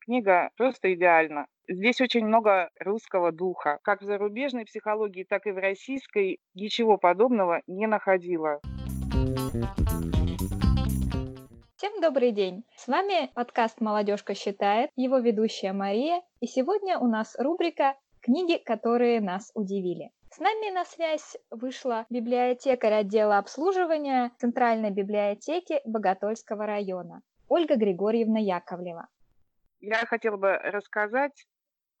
Книга просто идеальна. Здесь очень много русского духа. Как в зарубежной психологии, так и в российской ничего подобного не находила. Всем добрый день! С вами подкаст «Молодежка считает», его ведущая Мария, и сегодня у нас рубрика «Книги, которые нас удивили». С нами на связь вышла библиотекарь отдела обслуживания Центральной библиотеки Боготольского района Ольга Григорьевна Яковлева. Я хотела бы рассказать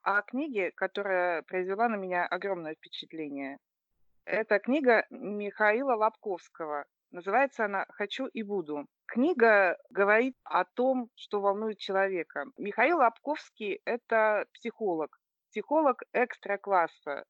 о книге, которая произвела на меня огромное впечатление. Это книга Михаила Лобковского. Называется она «Хочу и буду». Книга говорит о том, что волнует человека. Михаил Лобковский – это психолог, психолог экстра-класса.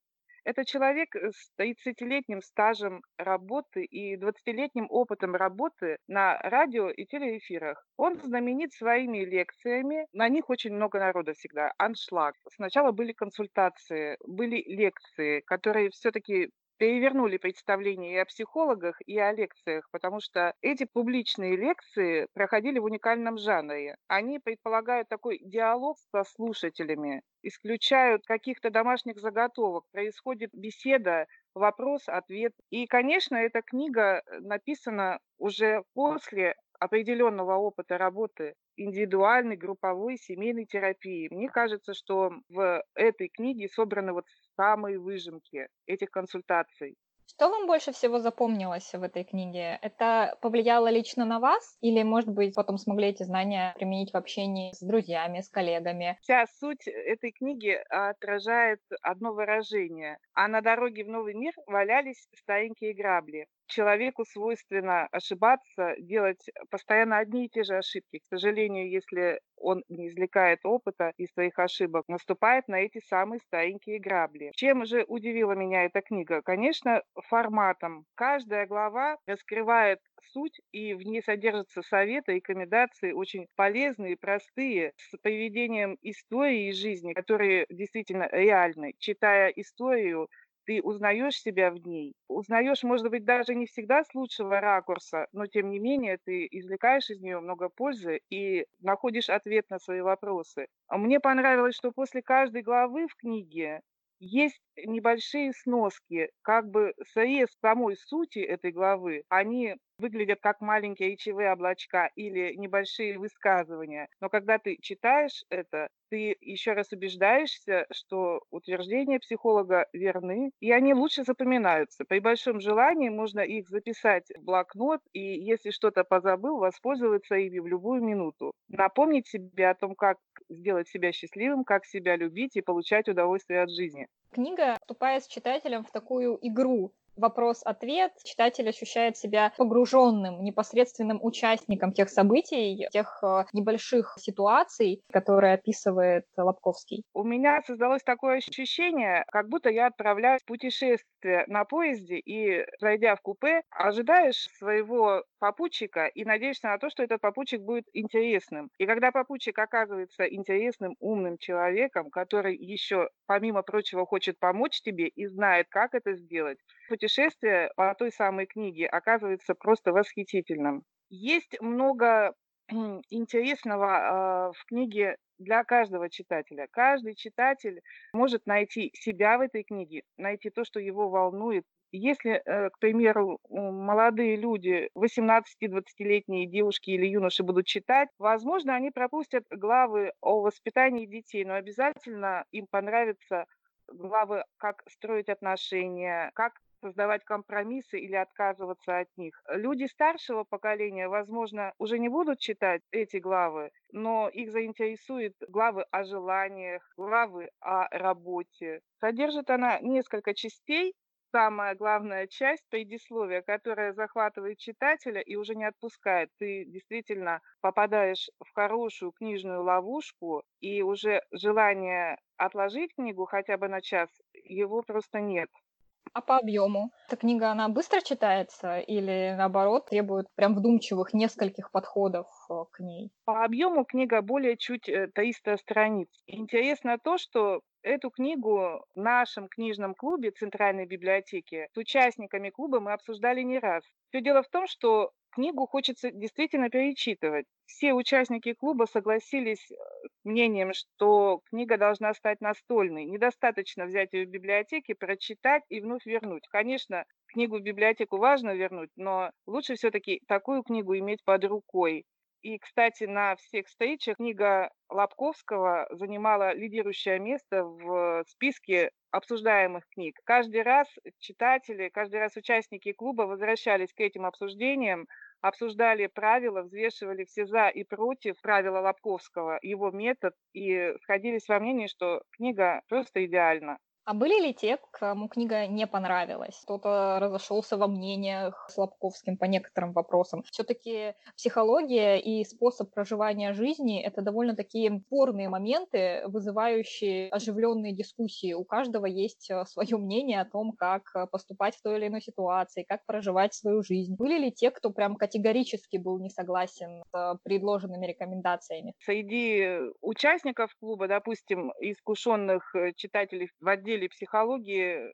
Это человек э, с 30-летним стажем работы и 20-летним опытом работы на радио и телеэфирах. Он знаменит своими лекциями. На них очень много народа всегда. Аншлаг. Сначала были консультации, были лекции, которые все-таки перевернули представление и о психологах, и о лекциях, потому что эти публичные лекции проходили в уникальном жанре. Они предполагают такой диалог со слушателями, исключают каких-то домашних заготовок, происходит беседа, вопрос, ответ. И, конечно, эта книга написана уже после определенного опыта работы индивидуальной, групповой, семейной терапии. Мне кажется, что в этой книге собраны вот самые выжимки этих консультаций. Что вам больше всего запомнилось в этой книге? Это повлияло лично на вас? Или, может быть, потом смогли эти знания применить в общении с друзьями, с коллегами? Вся суть этой книги отражает одно выражение. А на дороге в новый мир валялись старенькие грабли человеку свойственно ошибаться, делать постоянно одни и те же ошибки. К сожалению, если он не извлекает опыта из своих ошибок, наступает на эти самые старенькие грабли. Чем же удивила меня эта книга? Конечно, форматом. Каждая глава раскрывает суть, и в ней содержатся советы, рекомендации очень полезные, простые, с приведением истории из жизни, которые действительно реальны. Читая историю, ты узнаешь себя в ней, узнаешь, может быть, даже не всегда с лучшего ракурса, но тем не менее ты извлекаешь из нее много пользы и находишь ответ на свои вопросы. А мне понравилось, что после каждой главы в книге есть небольшие сноски, как бы срез самой сути этой главы. Они выглядят как маленькие речевые облачка или небольшие высказывания. Но когда ты читаешь это, ты еще раз убеждаешься, что утверждения психолога верны, и они лучше запоминаются. При большом желании можно их записать в блокнот, и если что-то позабыл, воспользоваться ими в любую минуту. Напомнить себе о том, как сделать себя счастливым, как себя любить и получать удовольствие от жизни. Книга вступает с читателем в такую игру, вопрос-ответ, читатель ощущает себя погруженным, непосредственным участником тех событий, тех э, небольших ситуаций, которые описывает Лобковский. У меня создалось такое ощущение, как будто я отправляюсь в путешествие на поезде и, зайдя в купе, ожидаешь своего попутчика и надеешься на то, что этот попутчик будет интересным. И когда попутчик оказывается интересным, умным человеком, который еще, помимо прочего, хочет помочь тебе и знает, как это сделать, путешествие по той самой книге оказывается просто восхитительным. Есть много интересного э, в книге для каждого читателя. Каждый читатель может найти себя в этой книге, найти то, что его волнует. Если, э, к примеру, молодые люди, 18-20-летние девушки или юноши будут читать, возможно, они пропустят главы о воспитании детей, но обязательно им понравятся главы, как строить отношения, как создавать компромиссы или отказываться от них. Люди старшего поколения, возможно, уже не будут читать эти главы, но их заинтересуют главы о желаниях, главы о работе. Содержит она несколько частей, самая главная часть предисловия, которая захватывает читателя и уже не отпускает. Ты действительно попадаешь в хорошую книжную ловушку, и уже желание отложить книгу хотя бы на час, его просто нет. А по объему? Эта книга, она быстро читается или, наоборот, требует прям вдумчивых нескольких подходов э, к ней? По объему книга более чуть 300 э, страниц. Интересно то, что Эту книгу в нашем книжном клубе Центральной библиотеки с участниками клуба мы обсуждали не раз. Все дело в том, что книгу хочется действительно перечитывать. Все участники клуба согласились с мнением, что книга должна стать настольной. Недостаточно взять ее в библиотеке, прочитать и вновь вернуть. Конечно, книгу в библиотеку важно вернуть, но лучше все-таки такую книгу иметь под рукой. И, кстати, на всех встречах книга Лобковского занимала лидирующее место в списке обсуждаемых книг. Каждый раз читатели, каждый раз участники клуба возвращались к этим обсуждениям, обсуждали правила, взвешивали все за и против правила Лобковского, его метод, и сходились во мнении, что книга просто идеальна. А были ли те, кому книга не понравилась? Кто-то разошелся во мнениях с Лобковским по некоторым вопросам. Все-таки психология и способ проживания жизни — это довольно такие спорные моменты, вызывающие оживленные дискуссии. У каждого есть э, свое мнение о том, как э, поступать в той или иной ситуации, как проживать свою жизнь. Были ли те, кто прям категорически был не согласен с э, предложенными рекомендациями? Среди участников клуба, допустим, искушенных читателей в отделе или психологии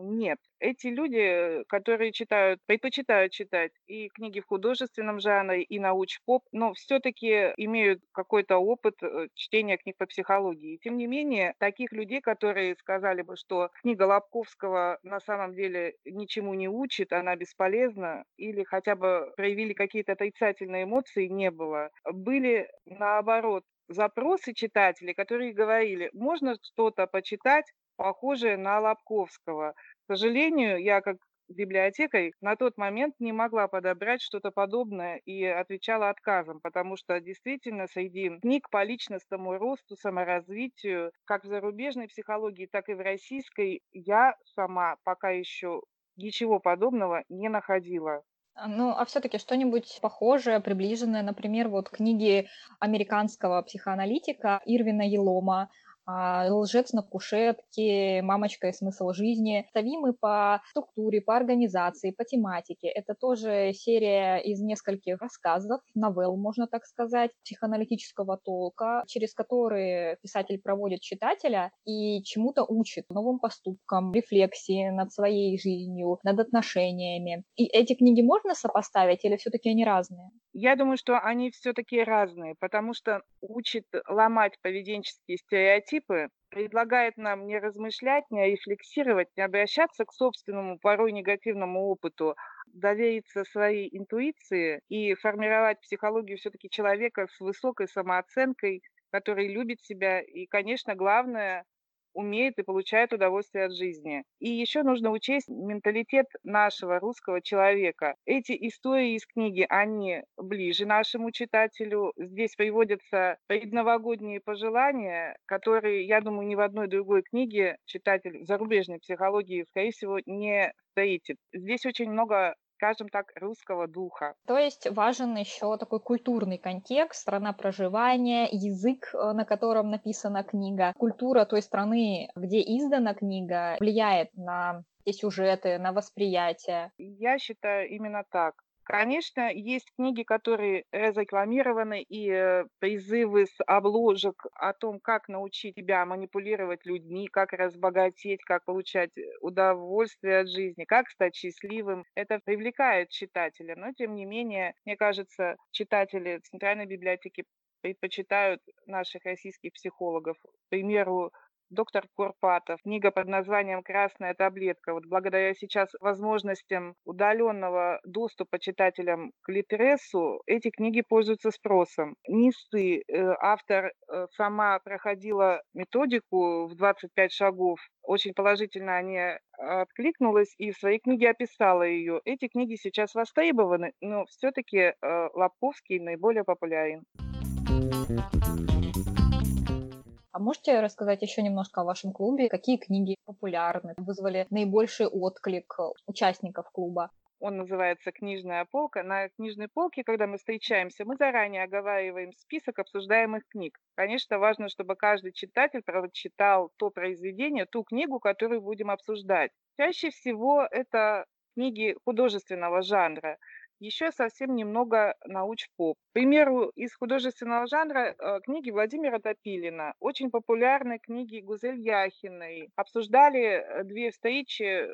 нет. Эти люди, которые читают, предпочитают читать и книги в художественном жанре, и науч-поп, но все-таки имеют какой-то опыт э, чтения книг по психологии. И тем не менее, таких людей, которые сказали бы, что книга Лобковского на самом деле ничему не учит, она бесполезна, или хотя бы проявили какие-то отрицательные эмоции, не было. Были, наоборот, запросы читателей, которые говорили, можно что-то почитать, похожее на Лобковского. К сожалению, я как библиотекарь на тот момент не могла подобрать что-то подобное и отвечала отказом, потому что действительно среди книг по личностному росту, саморазвитию, как в зарубежной психологии, так и в российской, я сама пока еще ничего подобного не находила. Ну, а все-таки что-нибудь похожее, приближенное, например, вот книги американского психоаналитика Ирвина Елома а, лжец на кушетке, мамочка и смысл жизни. Ставимы по структуре, по организации, по тематике. Это тоже серия из нескольких рассказов, новелл, можно так сказать, психоаналитического толка, через которые писатель проводит читателя и чему-то учит, новым поступкам, рефлексии над своей жизнью, над отношениями. И эти книги можно сопоставить или все-таки они разные? Я думаю, что они все-таки разные, потому что учит ломать поведенческие стереотипы, предлагает нам не размышлять, не рефлексировать, не обращаться к собственному порой негативному опыту, довериться своей интуиции и формировать психологию все-таки человека с высокой самооценкой, который любит себя. И, конечно, главное умеет и получает удовольствие от жизни. И еще нужно учесть менталитет нашего русского человека. Эти истории из книги, они ближе нашему читателю. Здесь приводятся предновогодние пожелания, которые, я думаю, ни в одной другой книге читатель зарубежной психологии, скорее всего, не встретит. Здесь очень много скажем так, русского духа. То есть важен еще такой культурный контекст, страна проживания, язык, э, на котором написана книга, культура той страны, где издана книга, влияет на сюжеты, на восприятие. Я считаю именно так. Конечно, есть книги, которые разрекламированы, и э, призывы с обложек о том, как научить себя манипулировать людьми, как разбогатеть, как получать удовольствие от жизни, как стать счастливым. Это привлекает читателя, но тем не менее, мне кажется, читатели Центральной библиотеки предпочитают наших российских психологов. К примеру, доктор Курпатов, книга под названием «Красная таблетка». Вот благодаря сейчас возможностям удаленного доступа читателям к Литересу, эти книги пользуются спросом. Нисы, э, автор э, сама проходила методику в 25 шагов, очень положительно они откликнулась и в своей книге описала ее. Эти книги сейчас востребованы, но все-таки э, Лобковский наиболее популярен. А можете рассказать еще немножко о вашем клубе? Какие книги популярны, вызвали наибольший отклик участников клуба? Он называется «Книжная полка». На книжной полке, когда мы встречаемся, мы заранее оговариваем список обсуждаемых книг. Конечно, важно, чтобы каждый читатель прочитал то произведение, ту книгу, которую будем обсуждать. Чаще всего это книги художественного жанра еще совсем немного науч-поп. К примеру, из художественного жанра э, книги Владимира Топилина, очень популярные книги Гузель Яхиной. Обсуждали э, две встречи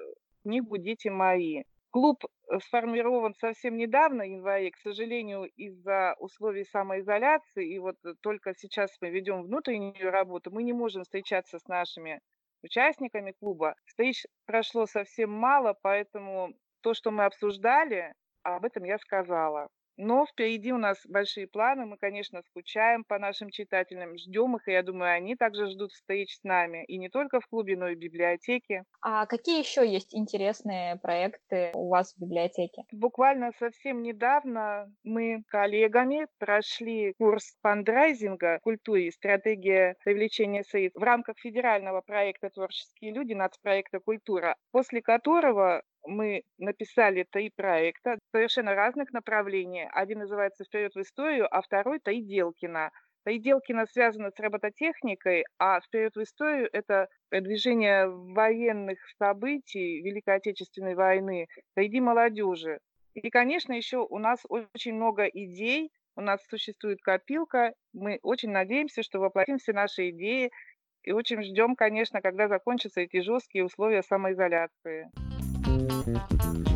книгу «Дети мои». Клуб э, сформирован совсем недавно, в январе, к сожалению, из-за условий самоизоляции, и вот только сейчас мы ведем внутреннюю работу, мы не можем встречаться с нашими участниками клуба. Встреч прошло совсем мало, поэтому то, что мы обсуждали, об этом я сказала. Но впереди у нас большие планы. Мы, конечно, скучаем по нашим читателям, ждем их, и я думаю, они также ждут встреч с нами. И не только в клубе, но и в библиотеке. А какие еще есть интересные проекты у вас в библиотеке? Буквально совсем недавно мы коллегами прошли курс фандрайзинга культуре «Стратегия привлечения средств» в рамках федерального проекта «Творческие люди» нацпроекта «Культура», после которого мы написали три проекта совершенно разных направлений. Один называется «Вперед в историю», а второй «Тайделкина». Тайделкина связана с робототехникой, а «Вперед в историю» — это движение военных событий Великой Отечественной войны среди молодежи. И, конечно, еще у нас очень много идей, у нас существует копилка, мы очень надеемся, что воплотим все наши идеи, и очень ждем, конечно, когда закончатся эти жесткие условия самоизоляции. Thank you.